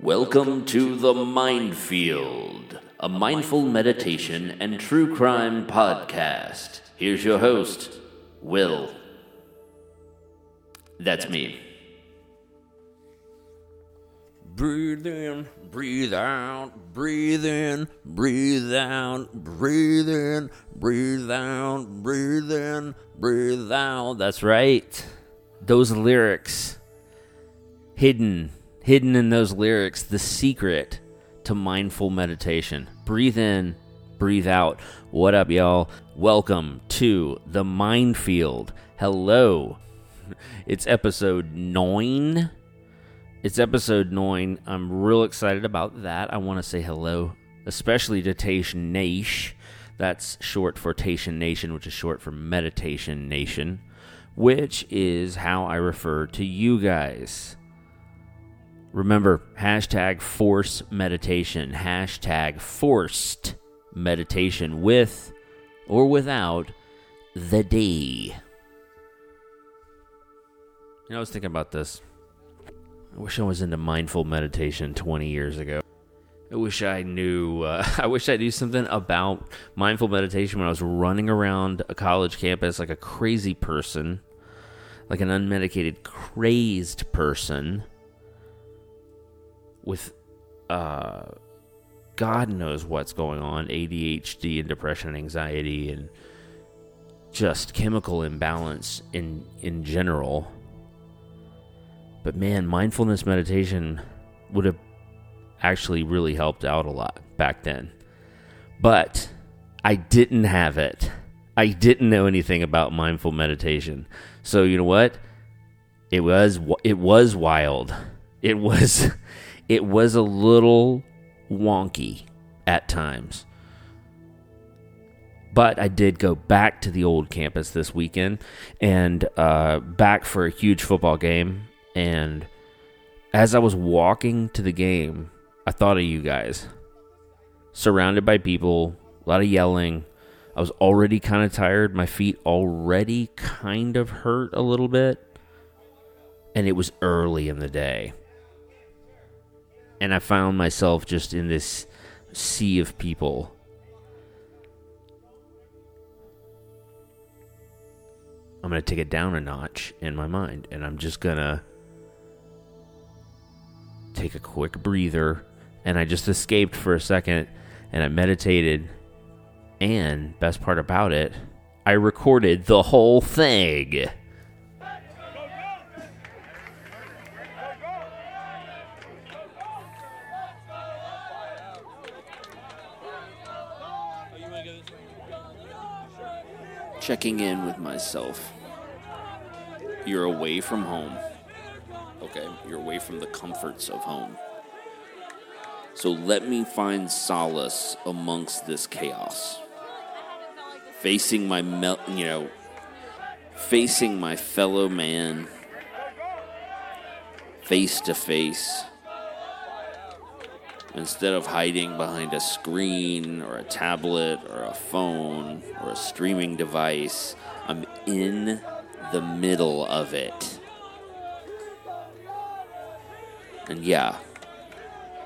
Welcome to the Mindfield, a mindful meditation and true crime podcast. Here's your host, Will. That's me. Breathe in, breathe out, breathe in, breathe out, breathe in, breathe out, breathe in, breathe out. That's right. Those lyrics hidden hidden in those lyrics the secret to mindful meditation. Breathe in, breathe out. What up, y'all? Welcome to the Mindfield. Hello. It's episode 9. It's episode 9. I'm real excited about that. I want to say hello, especially to Tation Nation. That's short for Tation Nation, which is short for Meditation Nation, which is how I refer to you guys. Remember, hashtag force meditation, hashtag forced meditation with or without the D. You know, I was thinking about this. I wish I was into mindful meditation 20 years ago. I wish I knew. Uh, I wish I knew something about mindful meditation when I was running around a college campus like a crazy person, like an unmedicated, crazed person with uh, God knows what's going on ADHD and depression and anxiety and just chemical imbalance in in general. But man, mindfulness meditation would have actually really helped out a lot back then. But I didn't have it. I didn't know anything about mindful meditation. So you know what? It was it was wild. It was it was a little wonky at times. But I did go back to the old campus this weekend and uh, back for a huge football game. And as I was walking to the game, I thought of you guys. Surrounded by people, a lot of yelling. I was already kind of tired. My feet already kind of hurt a little bit. And it was early in the day and I found myself just in this sea of people. I'm going to take it down a notch in my mind, and I'm just going to take a quick breather. And I just escaped for a second, and I meditated. And, best part about it, I recorded the whole thing. Checking in with myself. You're away from home. Okay? You're away from the comforts of home. So let me find solace amongst this chaos. Facing my mel- you know, facing my fellow man face to face Instead of hiding behind a screen or a tablet or a phone or a streaming device, I'm in the middle of it. And yeah,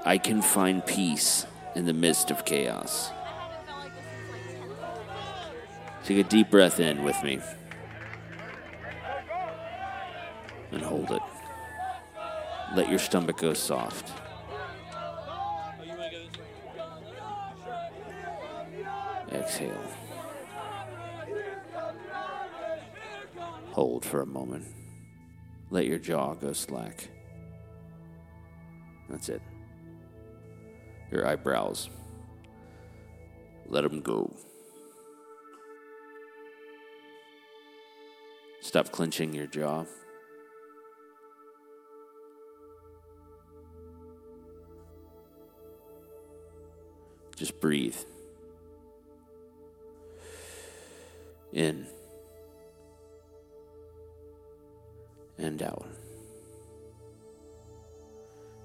I can find peace in the midst of chaos. Take a deep breath in with me. And hold it. Let your stomach go soft. Exhale. Hold for a moment. Let your jaw go slack. That's it. Your eyebrows. Let them go. Stop clenching your jaw. Just breathe. in and out.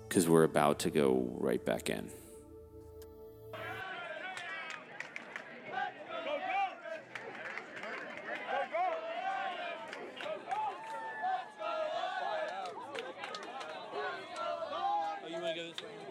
Because we're about to go right back in. Oh, you want to go this way?